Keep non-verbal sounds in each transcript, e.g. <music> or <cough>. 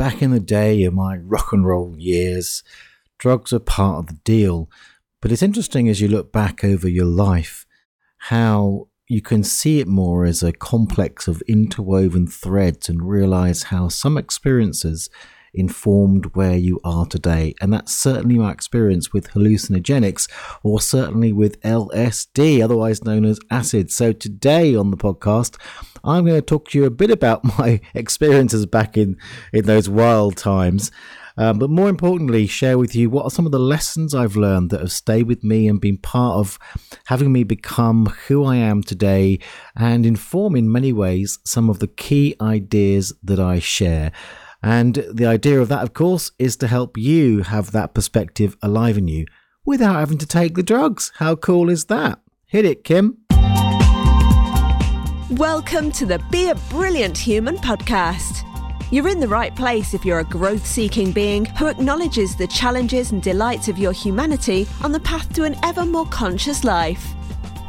back in the day of my rock and roll years, drugs are part of the deal. But it's interesting as you look back over your life how you can see it more as a complex of interwoven threads and realize how some experiences informed where you are today. And that's certainly my experience with hallucinogenics, or certainly with LSD, otherwise known as acid. So today on the podcast, I'm going to talk to you a bit about <laughs> my experiences back in, in those wild times. Um, but more importantly, share with you what are some of the lessons I've learned that have stayed with me and been part of having me become who I am today and inform in many ways some of the key ideas that I share. And the idea of that, of course, is to help you have that perspective alive in you without having to take the drugs. How cool is that? Hit it, Kim. Welcome to the Be a Brilliant Human podcast. You're in the right place if you're a growth seeking being who acknowledges the challenges and delights of your humanity on the path to an ever more conscious life.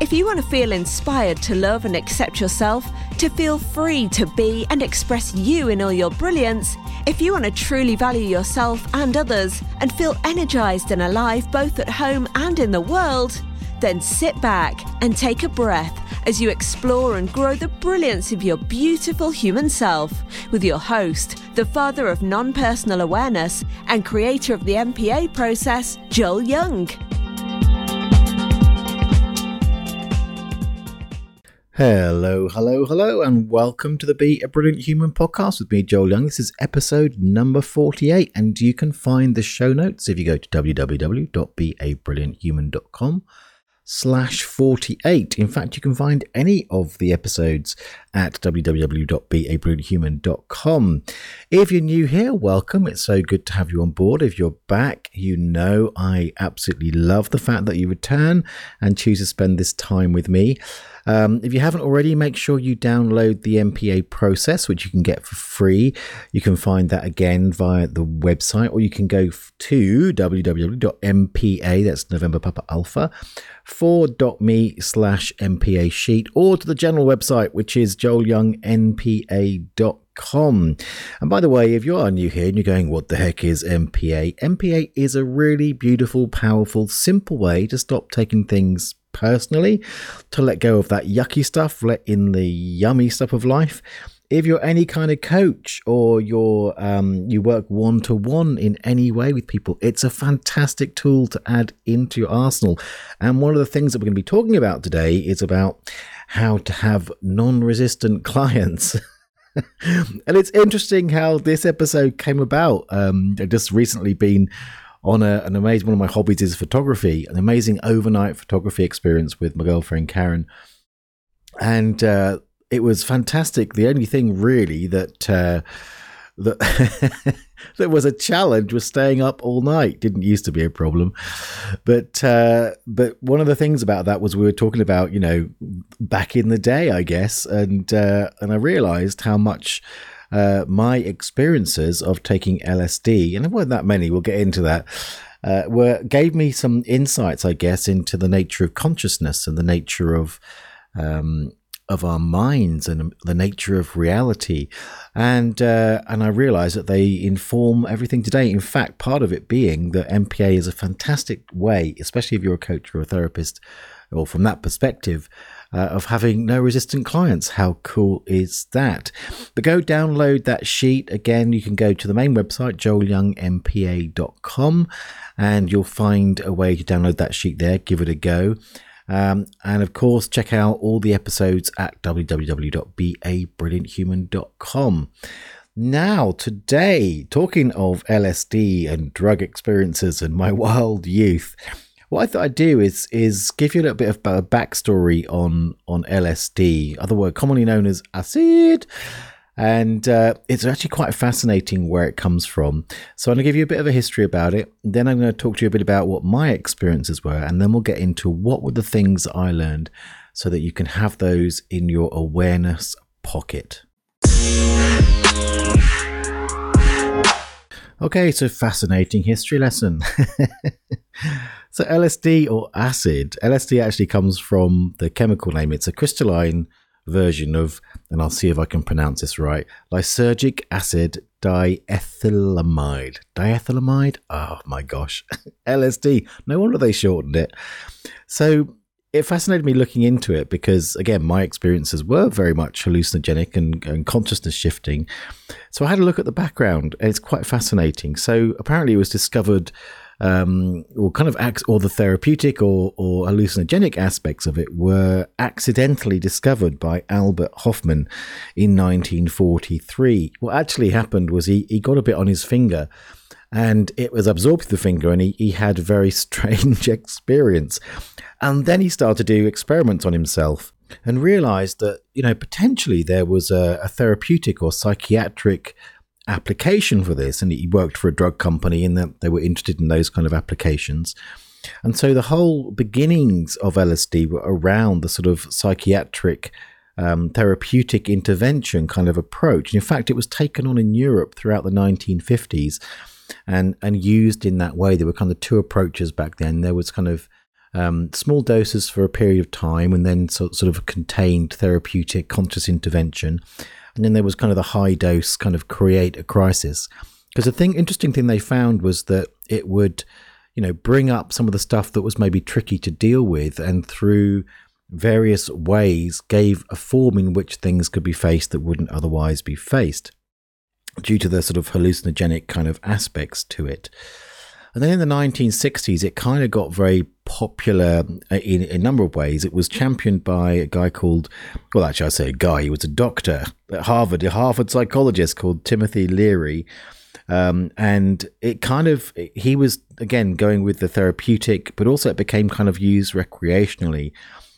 If you want to feel inspired to love and accept yourself, to feel free to be and express you in all your brilliance, if you want to truly value yourself and others and feel energized and alive both at home and in the world, then sit back and take a breath as you explore and grow the brilliance of your beautiful human self with your host, the father of non personal awareness and creator of the NPA process, Joel Young. Hello, hello, hello, and welcome to the Be a Brilliant Human podcast with me, Joel Young. This is episode number 48, and you can find the show notes if you go to www.beabrillianthuman.com slash 48. In fact, you can find any of the episodes at www.beabrillianthuman.com. If you're new here, welcome. It's so good to have you on board. If you're back, you know I absolutely love the fact that you return and choose to spend this time with me. Um, if you haven't already, make sure you download the NPA process, which you can get for free. You can find that again via the website, or you can go to www.npa, that's November Papa Alpha, for.me slash NPA sheet, or to the general website, which is joelyoungnpa.com. Com. And by the way, if you are new here and you're going, what the heck is NPA? NPA is a really beautiful, powerful, simple way to stop taking things personally, to let go of that yucky stuff, let in the yummy stuff of life. If you're any kind of coach or you're um, you work one to one in any way with people, it's a fantastic tool to add into your arsenal. And one of the things that we're going to be talking about today is about how to have non-resistant <laughs> clients. and it's interesting how this episode came about. Um, I've just recently been on a, an amazing one of my hobbies is photography, an amazing overnight photography experience with my girlfriend Karen, and uh, it was fantastic. The only thing really that uh, that <laughs> that was a challenge was staying up all night. Didn't used to be a problem, but uh, but one of the things about that was we were talking about you know back in the day, I guess, and uh, and I realised how much uh, my experiences of taking LSD, and there weren't that many, we'll get into that, uh, were gave me some insights, I guess, into the nature of consciousness and the nature of um, of our minds and the nature of reality, and uh, and I realised that they inform everything today. In fact, part of it being that NPA is a fantastic way, especially if you're a coach or a therapist, or from that perspective, uh, of having no resistant clients. How cool is that? But go download that sheet. Again, you can go to the main website, joelyoungnpa.com, and you'll find a way to download that sheet there. Give it a go. Um, and of course, check out all the episodes at www.beabrillianthuman.com. Now, today, talking of LSD and drug experiences and my <laughs> wild youth, what I thought I'd do is is give you a little bit of a backstory on on LSD, other word commonly known as acid. And uh, it's actually quite fascinating where it comes from. So I'm going to give you a bit of a history about it. Then I'm going to talk to you a bit about what my experiences were, and then we'll get into what were the things I learned, so that you can have those in your awareness pocket. Okay, so fascinating history lesson. <laughs> so LSD or acid, LSD actually comes from the chemical name. It's a crystalline version of, and I'll see if I can pronounce this right, lysergic acid diethylamide. Diethylamide? Oh my gosh. <laughs> LSD. No wonder they shortened it. So it fascinated me looking into it because, again, my experiences were very much hallucinogenic and, and, consciousness shifting. So I had a look at the background, and it's quite fascinating. So apparently, it was discovered, um, or kind of, acts, or the therapeutic or, or hallucinogenic aspects of it were accidentally discovered by Albert Hofmann in 1943. What actually happened was he, he got a bit on his finger and it was absorbed through the finger and he, he had a very <laughs> strange experience and then he started to do experiments on himself and realized that you know potentially there was a, a therapeutic or psychiatric application for this and he worked for a drug company and that they were interested in those kind of applications and so the whole beginnings of LSD were around the sort of psychiatric um, therapeutic intervention kind of approach. And in fact, it was taken on in Europe throughout the 1950s and and used in that way. There were kind of two approaches back then. There was kind of um, small doses for a period of time, and then so, sort of contained therapeutic conscious intervention, and then there was kind of the high dose kind of create a crisis. Because the thing, interesting thing they found was that it would, you know, bring up some of the stuff that was maybe tricky to deal with, and through various ways gave a form in which things could be faced that wouldn't otherwise be faced due to the sort of hallucinogenic kind of aspects to it. And then in the 1960s, it kind of got very popular in, in, a number of ways. It was championed by a guy called, well, actually, I say a guy, he was a doctor at Harvard, a Harvard psychologist called Timothy Leary. Um, and it kind of, he was, again, going with the therapeutic, but also it became kind of used recreationally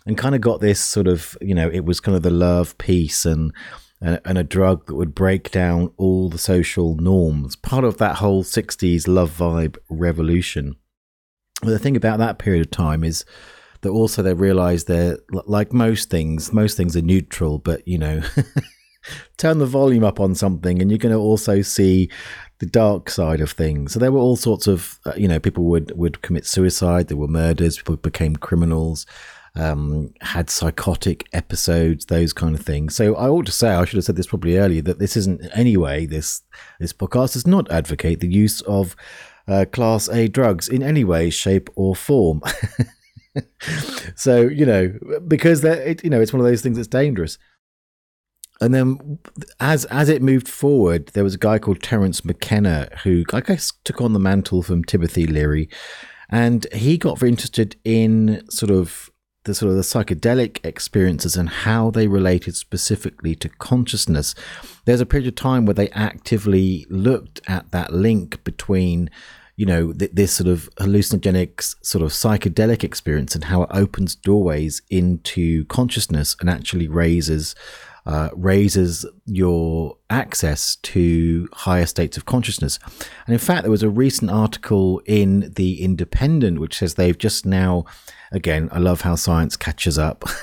and kind of got this sort of, you know, it was kind of the love, peace, and and, and a drug that would break down all the social norms, part of that whole 60s love vibe revolution. But the thing about that period of time is that also they realized that, like most things, most things are neutral, but you know, <laughs> turn the volume up on something and you're going to also see the dark side of things. So there were all sorts of, uh, you know, people would, would commit suicide, there were murders, people became criminals um, had psychotic episodes, those kind of things. So I ought to say, I should have said this probably earlier, that this isn't in anyway. This this podcast does not advocate the use of uh, Class A drugs in any way, shape, or form. <laughs> so you know, because it, you know, it's one of those things that's dangerous. And then, as as it moved forward, there was a guy called Terence McKenna who, I guess, took on the mantle from Timothy Leary, and he got very interested in sort of the sort of the psychedelic experiences and how they related specifically to consciousness. There's a period of time where they actively looked at that link between, you know, th- this sort of hallucinogenic, sort of psychedelic experience and how it opens doorways into consciousness and actually raises uh, raises your access to higher states of consciousness. And in fact, there was a recent article in The Independent which says they've just now, again, I love how science catches up. <laughs>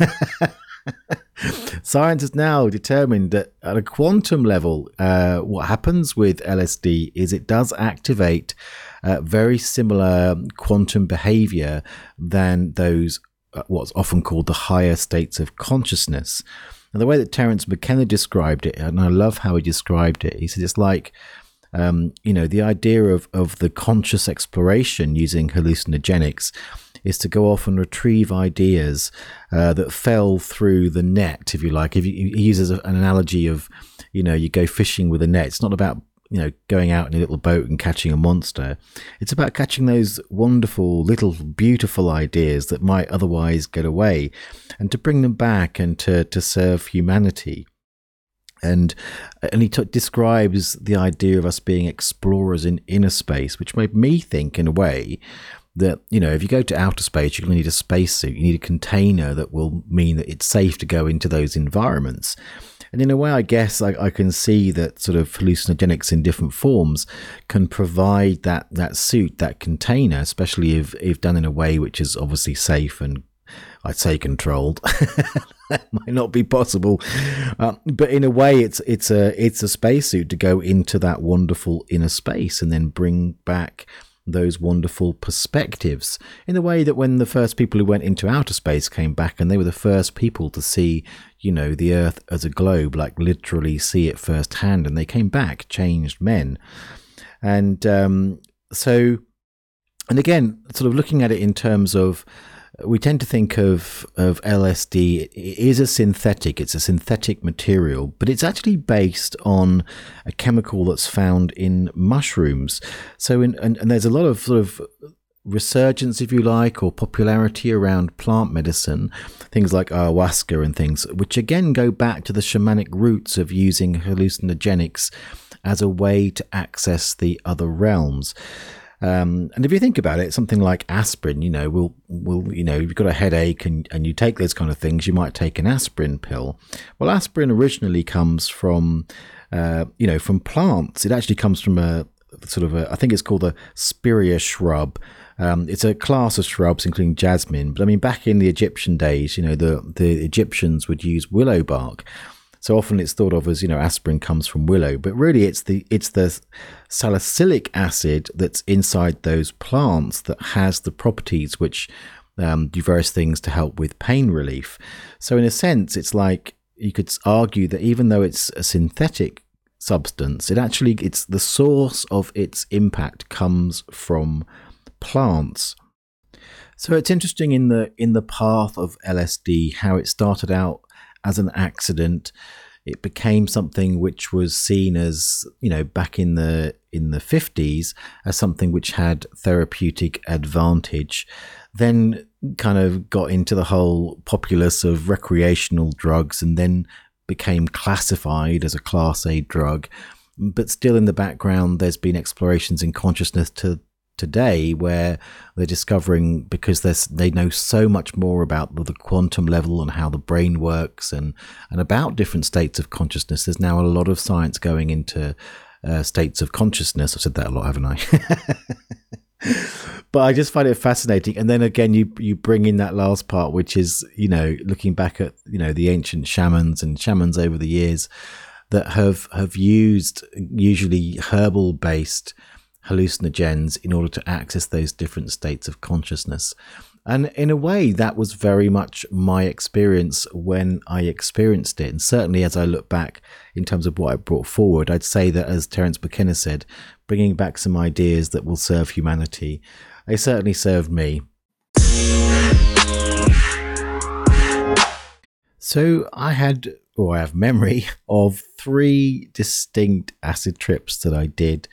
Science has now determined that at a quantum level, uh, what happens with LSD is it does activate uh, very similar quantum behavior than those uh, what's often called the higher states of consciousness. And the way that Terence McKenna described it, and I love how he described it, he said it's like, um, you know, the idea of, of the conscious exploration using hallucinogenics is to go off and retrieve ideas uh, that fell through the net, if you like. If you, he uses an analogy of, you know, you go fishing with a net. It's not about you know, going out in a little boat and catching a monster. It's about catching those wonderful, little, beautiful ideas that might otherwise get away and to bring them back and to, to serve humanity. And, and he t- describes the idea of us being explorers in inner space, which made me think, in a way, that you know if you go to outer space you're going to need a spacesuit you need a container that will mean that it's safe to go into those environments and in a way, I guess I, I can see that sort of hallucinogenics in different forms can provide that that suit, that container, especially if if done in a way which is obviously safe and I'd say controlled. <laughs> that might not be possible, uh, but in a way, it's it's a it's a spacesuit to go into that wonderful inner space and then bring back those wonderful perspectives in the way that when the first people who went into outer space came back and they were the first people to see, you know, the Earth as a globe, like literally see it firsthand, and they came back changed men. And um, so, and again, sort of looking at it in terms of we tend to think of of LSD it is a synthetic it's a synthetic material but it's actually based on a chemical that's found in mushrooms. So in and, and there's a lot of sort of resurgence if you like or popularity around plant medicine things like ayahuasca and things which again go back to the shamanic roots of using hallucinogenics as a way to access the other realms um, and if you think about it, something like aspirin, you know, will will you know, if you've got a headache and, and you take those kind of things, you might take an aspirin pill. Well, aspirin originally comes from uh, you know from plants. It actually comes from a sort of a, I think it's called a spirea shrub. Um, it's a class of shrubs, including jasmine. But I mean, back in the Egyptian days, you know, the the Egyptians would use willow bark. So often it's thought of as you know aspirin comes from willow, but really it's the it's the salicylic acid that's inside those plants that has the properties which um, do various things to help with pain relief. So in a sense, it's like you could argue that even though it's a synthetic substance, it actually it's the source of its impact comes from plants. So it's interesting in the in the path of LSD how it started out as an accident. It became something which was seen as, you know, back in the in the 50s as something which had therapeutic advantage. Then kind of got into the whole populace of recreational drugs and then became classified as a class A drug. But still in the background, there's been explorations in consciousness to today where they're discovering because they know so much more about the, the, quantum level and how the brain works and, and about different states of consciousness. There's now a lot of science going into uh, states of consciousness. I've said that a lot, haven't I? <laughs> but I just find it fascinating. And then again, you you bring in that last part, which is you know looking back at you know the ancient shamans and shamans over the years that have have used usually herbal based hallucinogens in order to access those different states of consciousness. And in a way, that was very much my experience when I experienced it. And certainly, as I look back in terms of what I brought forward, I'd say that, as Terence McKenna said, bringing back some ideas that will serve humanity, they certainly served me. So I had, or I have memory <laughs> of three distinct acid trips that I did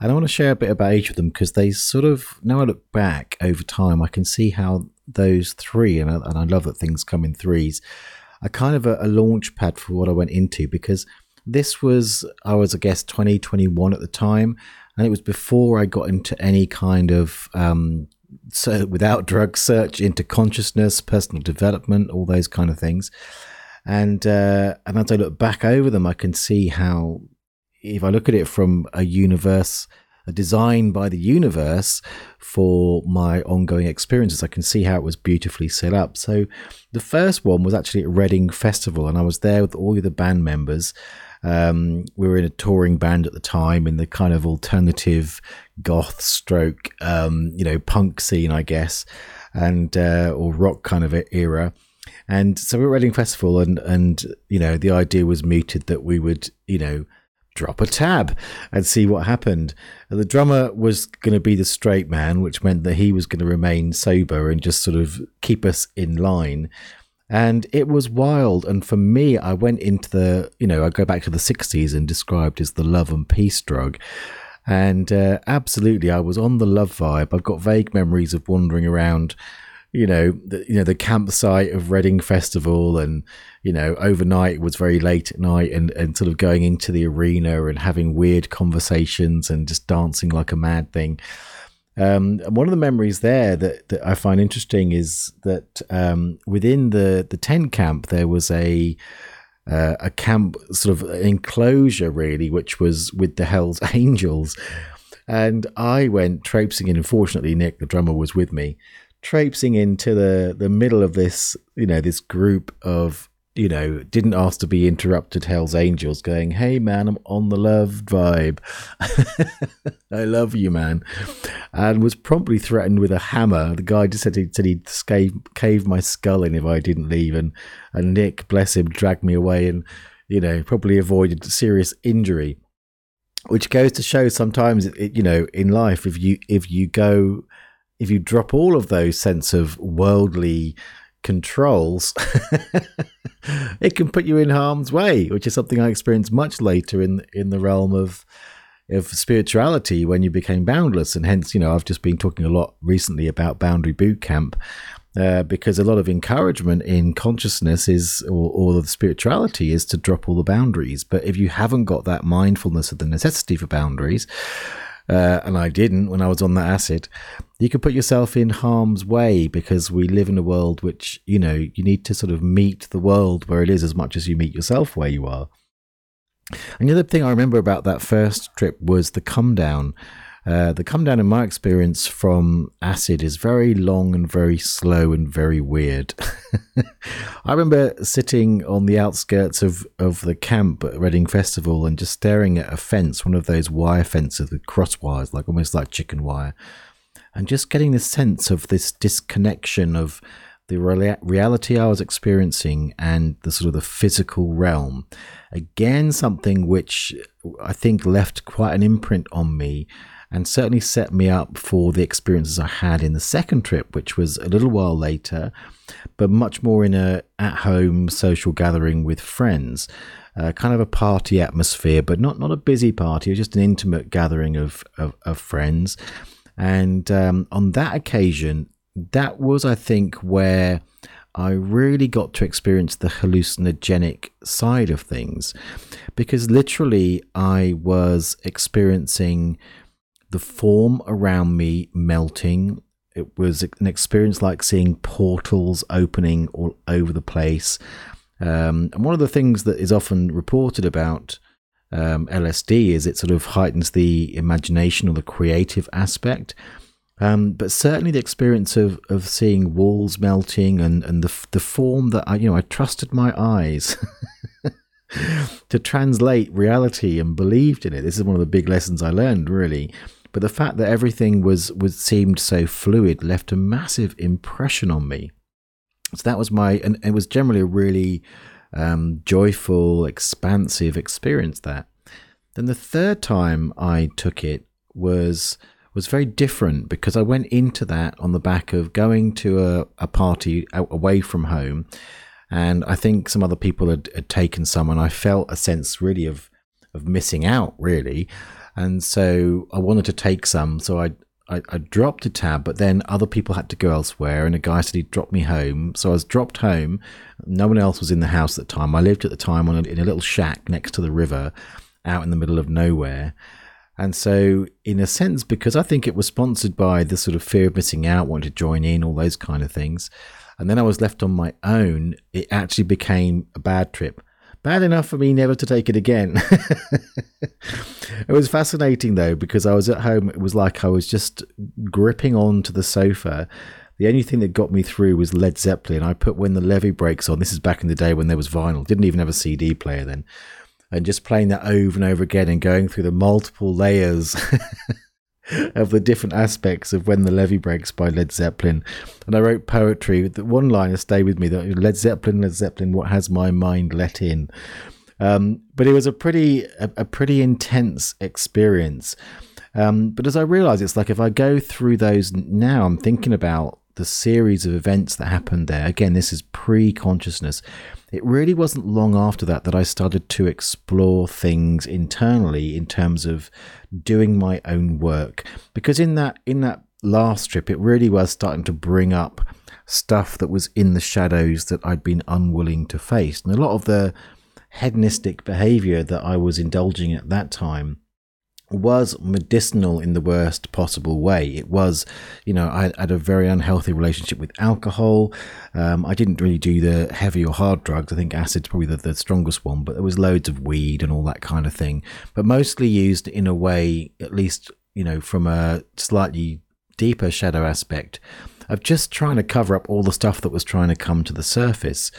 and I want to share a bit about each of them because they sort of, now I look back over time, I can see how those three, and I, and I love that things come in threes, are kind of a, a launch pad for what I went into because this was, I was, I guess, 2021 at the time. And it was before I got into any kind of um, so without drug search into consciousness, personal development, all those kind of things. And uh, and as I look back over them, I can see how if I look at it from a universe, a design by the universe for my ongoing experiences, I can see how it was beautifully set up. So the first one was actually at Reading Festival, and I was there with all the band members. Um, we were in a touring band at the time in the kind of alternative goth stroke, um, you know, punk scene, I guess, and uh, or rock kind of era. And so we were at Reading Festival, and and you know, the idea was mooted that we would, you know, drop a tab and see what happened. The drummer was going to be the straight man, which meant that he was going to remain sober and just sort of keep us in line. And it was wild. And for me, I went into the, you know, I go back to the 60s and described as the love and peace drug. And uh, absolutely, I was on the love vibe. I've got vague memories of wandering around you know, the, you know the campsite of Reading Festival, and you know, overnight was very late at night, and and sort of going into the arena and having weird conversations and just dancing like a mad thing. Um, and one of the memories there that, that I find interesting is that um, within the the tent camp there was a uh, a camp sort of enclosure really, which was with the Hell's <laughs> Angels. And I went traipsing in. Unfortunately, Nick, the drummer, was with me traipsing into the the middle of this you know this group of you know, didn't ask to be interrupted Hell's Angels going, Hey man, I'm on the love vibe. <laughs> I love you, man. And was promptly threatened with a hammer. The guy just said, he, said he'd cave, cave my skull in if I didn't leave. And, and Nick, bless him, dragged me away and, you know, probably avoided serious injury. Which goes to show sometimes, it, you know, in life, if you if you go, if you drop all of those sense of worldly controls, <laughs> it can put you in harm's way, which is something I experienced much later in in the realm of of spirituality when you became boundless, and hence, you know, I've just been talking a lot recently about boundary boot camp. Uh, because a lot of encouragement in consciousness is, or, or the spirituality is to drop all the boundaries. But if you haven't got that mindfulness of the necessity for boundaries, uh, and I didn't when I was on that acid, you could put yourself in harm's way because we live in a world which, you know, you need to sort of meet the world where it is as much as you meet yourself where you are. And the other thing I remember about that first trip was the come down. Uh, the come down, in my experience, from acid is very long and very slow and very weird. <laughs> I remember sitting on the outskirts of, of the camp at Reading Festival and just staring at a fence, one of those wire fences with cross wires, like almost like chicken wire, and just getting the sense of this disconnection of the reality I was experiencing and the sort of the physical realm. Again, something which I think left quite an imprint on me and certainly set me up for the experiences I had in the second trip, which was a little while later, but much more in a at-home social gathering with friends. Uh, kind of a party atmosphere, but not not a busy party. Just an intimate gathering of of, of friends, and um, on that occasion, that was, I think, where I really got to experience the hallucinogenic side of things, because literally I was experiencing the form around me melting. It was an experience like seeing portals opening all over the place. Um, and one of the things that is often reported about um, LSD is it sort of heightens the imagination or the creative aspect. Um, but certainly the experience of, of seeing walls melting and, and the, the form that I, you know, I trusted my eyes <laughs> to translate reality and believed in it. This is one of the big lessons I learned, really. But the fact that everything was, was seemed so fluid left a massive impression on me. So that was my, and it was generally a really um, joyful, expansive experience. That. Then the third time I took it was was very different because I went into that on the back of going to a, a party away from home. And I think some other people had, had taken some, and I felt a sense really of of missing out, really. And so I wanted to take some. So I, I, I, dropped a tab, but then other people had to go elsewhere. And a guy said he'd drop me home. So I was dropped home. No one else was in the house at the time. I lived at the time on a, in a little shack next to the river out in the middle of nowhere. And so, in a sense, because I think it was sponsored by the sort of fear of missing out, wanting to join in, all those kind of things, and then I was left on my own, it actually became a bad trip. Bad enough for me never to take it again. <laughs> it was fascinating though, because I was at home. It was like I was just gripping onto the sofa. The only thing that got me through was Led Zeppelin. I put When the Levee Breaks on. This is back in the day when there was vinyl. Didn't even have a CD player then. And just playing that over and over again and going through the multiple layers <laughs> <laughs> of the different aspects of When the Levee Breaks by Led Zeppelin. And I wrote poetry. The one line has stayed with me that Led Zeppelin, Led Zeppelin, what has my mind let in? Um, but it was a pretty, a, a pretty intense experience. Um, but as I realize, it's like if I go through those now, I'm thinking about the series of events that happened there. Again, this is pre consciousness it really wasn't long after that that I started to explore things internally in terms of doing my own work. Because in that in that last trip, it really was starting to bring up stuff that was in the shadows that I'd been unwilling to face. And a lot of the hedonistic behavior that I was indulging at that time was medicinal in the worst possible way. It was, you know, I had a very unhealthy relationship with alcohol. Um, I didn't really do the heavy or hard drugs. I think acid's probably the, the strongest one, but there was loads of weed and all that kind of thing, but mostly used in a way, at least, you know, from a slightly deeper shadow aspect of just trying to cover up all the stuff that was trying to come to the surface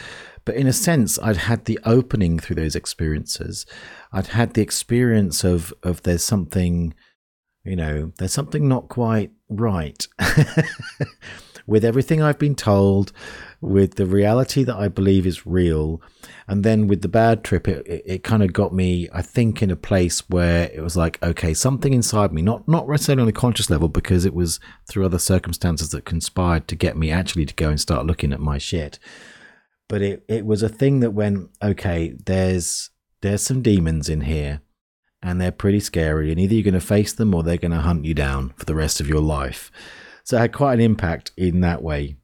But in a sense, I'd had the opening through those experiences. I'd had the experience of of there's something, you know, there's something not quite right <laughs> with everything I've been told, with the reality that I believe is real. And then with the bad trip, it, it, it kind of got me, I think, in a place where it was like, okay, something inside me, not, not necessarily on a conscious level, because it was through other circumstances that conspired to get me actually to go and start looking at my shit. But it, it was a thing that went, okay, there's, there's some demons in here and they're pretty scary. And either you're going to face them or they're going to hunt you down for the rest of your life. So it had quite an impact in that way.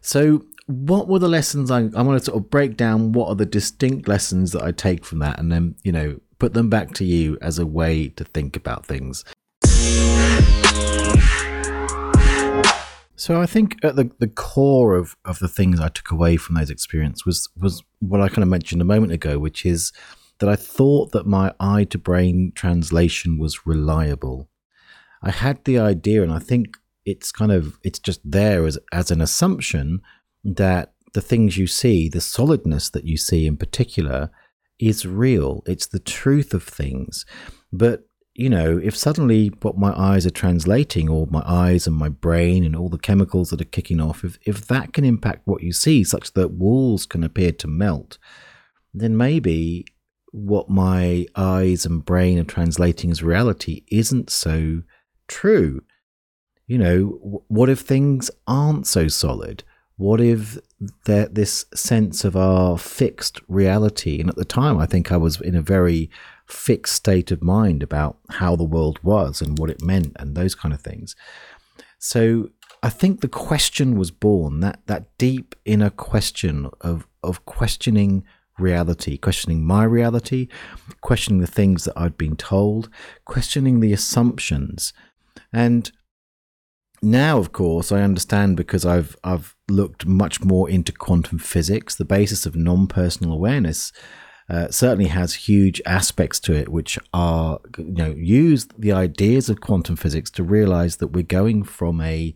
So, what were the lessons? I, I want to sort of break down what are the distinct lessons that I take from that, and then you know put them back to you as a way to think about things. So I think at the, the core of, of the things I took away from those experiences was was what I kind of mentioned a moment ago, which is that I thought that my eye to brain translation was reliable. I had the idea, and I think it's kind of it's just there as as an assumption that the things you see, the solidness that you see in particular, is real. It's the truth of things. But you know, if suddenly what my eyes are translating, or my eyes and my brain and all the chemicals that are kicking off, if, if that can impact what you see, such that walls can appear to melt, then maybe what my eyes and brain are translating as reality isn't so true. You know, what if things aren't so solid? What if that this sense of our fixed reality? And at the time, I think I was in a very fixed state of mind about how the world was and what it meant and those kind of things. So I think the question was born that that deep inner question of of questioning reality, questioning my reality, questioning the things that I'd been told, questioning the assumptions and now, of course, I understand because I've I've looked much more into quantum physics. The basis of non-personal awareness uh, certainly has huge aspects to it, which are you know use the ideas of quantum physics to realize that we're going from a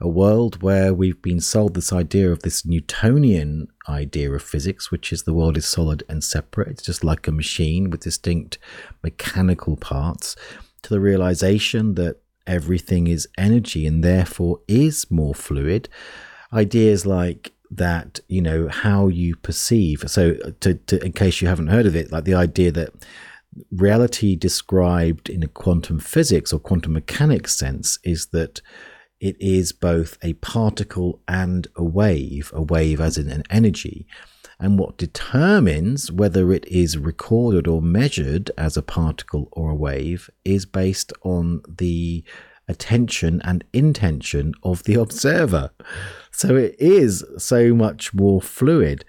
a world where we've been sold this idea of this Newtonian idea of physics, which is the world is solid and separate. It's just like a machine with distinct mechanical parts, to the realization that everything is energy and therefore is more fluid. Ideas like that, you know, how you perceive. So, to, to, in case you haven't heard of it, like the idea that reality described in a quantum physics or quantum mechanics sense is that it is both a particle and a wave, a wave as in an energy. And what determines whether it is recorded or measured as a particle or a wave is based on the attention and intention of the observer. So it is so much more fluid.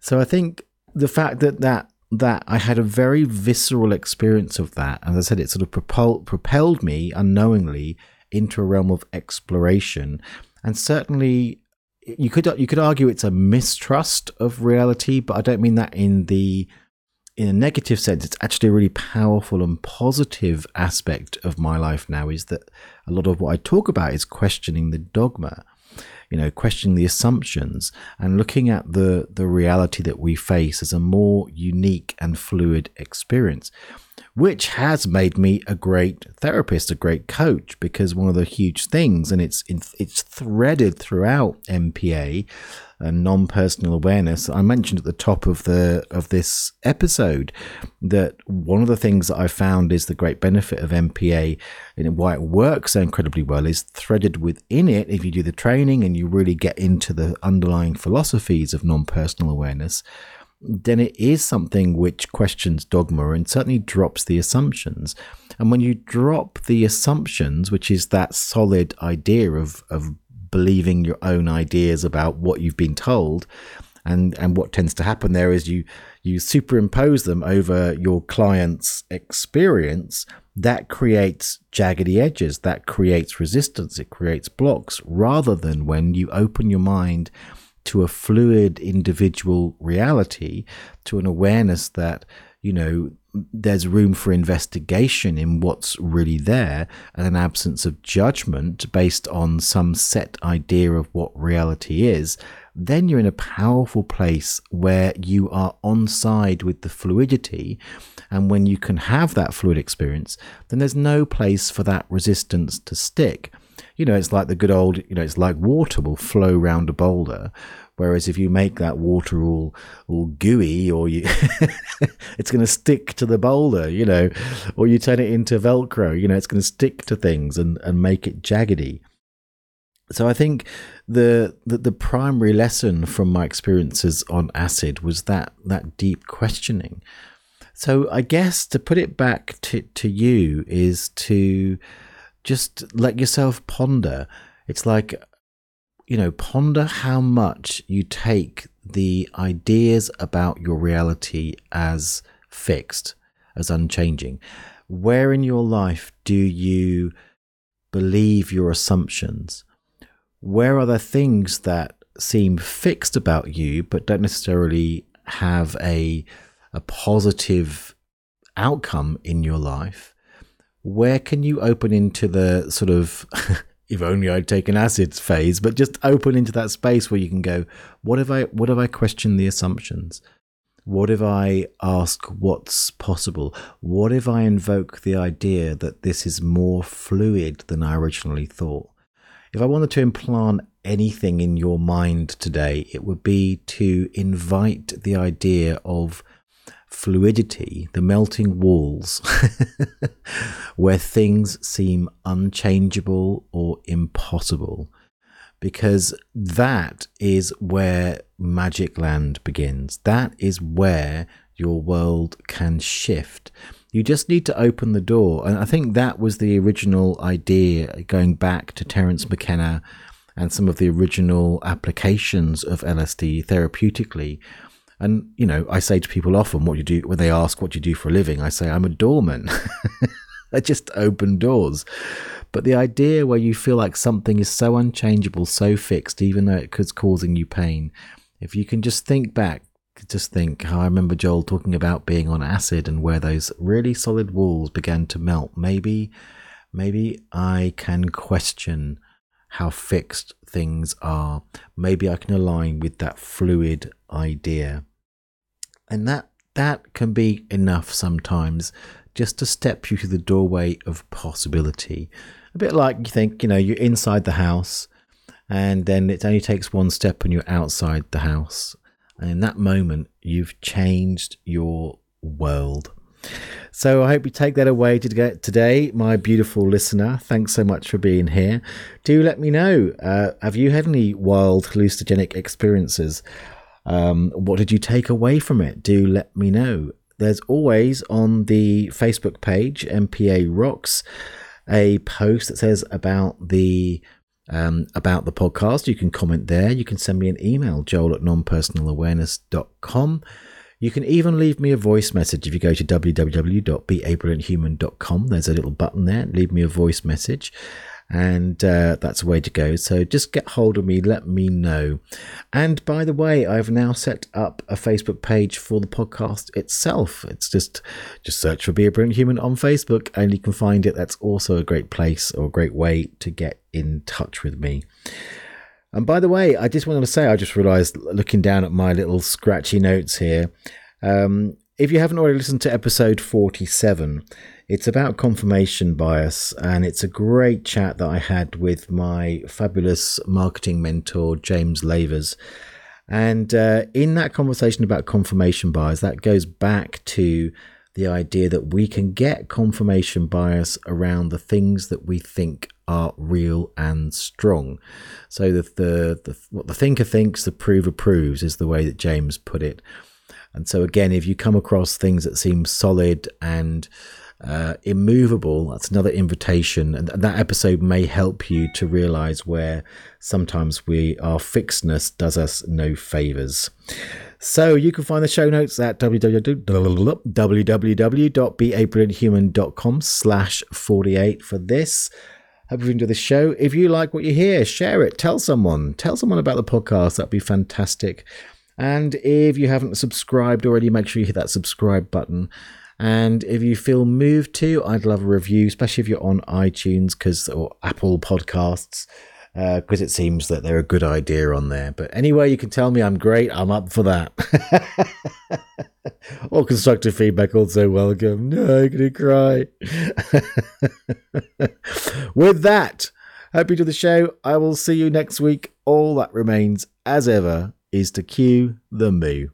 So I think the fact that that that I had a very visceral experience of that, as I said, it sort of propel, propelled me unknowingly into a realm of exploration, and certainly you could you could argue it's a mistrust of reality, but I don't mean that in the in a negative sense. It's actually a really powerful and positive aspect of my life now. Is that a lot of what I talk about is questioning the dogma, you know, questioning the assumptions and looking at the the reality that we face as a more unique and fluid experience which has made me a great therapist, a great coach, because one of the huge things, and it's it's threaded throughout NPA and uh, non-personal awareness. I mentioned at the top of the of this episode that one of the things that I found is the great benefit of NPA and why it works so incredibly well is threaded within it. If you do the training and you really get into the underlying philosophies of non-personal awareness, then it is something which questions dogma and certainly drops the assumptions. And when you drop the assumptions, which is that solid idea of, of believing your own ideas about what you've been told, and, and what tends to happen there is you you superimpose them over your client's experience, that creates jaggedy edges, that creates resistance, it creates blocks, rather than when you open your mind to a fluid individual reality, to an awareness that you know, there's room for investigation in what's really there and an absence of judgment based on some set idea of what reality is, then you're in a powerful place where you are on side with the fluidity. And when you can have that fluid experience, then there's no place for that resistance to stick. You know, it's like the good old, you know, it's like water will flow round a boulder. Whereas if you make that water all all gooey, or you, <laughs> it's going to stick to the boulder, you know, or you turn it into Velcro, you know, it's going to stick to things and and make it jaggedy. So I think the, the the primary lesson from my experiences on acid was that that deep questioning. So I guess to put it back to, to you is to just let yourself ponder. It's like you know, ponder how much you take the ideas about your reality as fixed, as unchanging. Where in your life do you believe your assumptions? Where are there things that seem fixed about you but don't necessarily have a a positive outcome in your life? Where can you open into the sort of <laughs> if only I'd taken acids phase, but just open into that space where you can go, what if I what if I question the assumptions? What if I ask what's possible? What if I invoke the idea that this is more fluid than I originally thought? If I wanted to implant anything in your mind today, it would be to invite the idea of fluidity, the melting walls, <laughs> where things seem unchangeable or impossible. Because that is where Magic Land begins. That is where your world can shift. You just need to open the door. And I think that was the original idea going back to Terence McKenna and some of the original applications of LSD therapeutically and, you know, I say to people often, what you do when they ask what you do for a living, I say, I'm a doorman. <laughs> I just open doors. But the idea where you feel like something is so unchangeable, so fixed, even though it could causing you pain, if you can just think back, just think how I remember Joel talking about being on acid and where those really solid walls began to melt. Maybe, maybe I can question how fixed things are. Maybe I can align with that fluid idea and that that can be enough sometimes just to step you through the doorway of possibility a bit like you think you know you're inside the house and then it only takes one step and you're outside the house and in that moment you've changed your world so I hope you take that away to get today, my beautiful listener. Thanks so much for being here. Do let me know. Uh, have you had any wild hallucinogenic experiences? Um, what did you take away from it? Do let me know. There's always on the Facebook page, NPA Rocks, a post that says about the um, about the podcast. You can comment there. You can send me an email, joel at nonpersonalawareness.com. You can even leave me a voice message if you go to www.beabrillianthuman.com. There's a little button there. Leave me a voice message and uh, that's a way to go. So just get hold of me, let me know. And by the way, I've now set up a Facebook page for the podcast itself. It's just just search for Be a Brilliant Human on Facebook, and you can find it. That's also a great place or a great way to get in touch with me. And by the way, I just wanted to say, I just realized looking down at my little scratchy notes here. Um, if you haven't already listened to episode 47, it's about confirmation bias, and it's a great chat that I had with my fabulous marketing mentor, James Lavers. And uh, in that conversation about confirmation bias, that goes back to the idea that we can get confirmation bias around the things that we think are real and strong. So the, the, the what the thinker thinks, the prover proves, is the way that James put it. And so again, if you come across things that seem solid and uh, immovable that's another invitation and that episode may help you to realize where sometimes we our fixedness does us no favors so you can find the show notes at www.beabrillianthuman.com slash 48 for this Hope you've enjoyed the show. If you like what you hear, share it. Tell someone. Tell someone about the podcast. That'd be fantastic. And if you haven't subscribed already, make sure you hit that subscribe button. And if you feel moved to, I'd love a review, especially if you're on iTunes because or Apple Podcasts, because uh, it seems that they're a good idea on there. But anyway, you can tell me I'm great. I'm up for that. <laughs> All constructive feedback also welcome. No, I'm gonna cry. <laughs> With that, you do the show. I will see you next week. All that remains, as ever, is to cue the moo.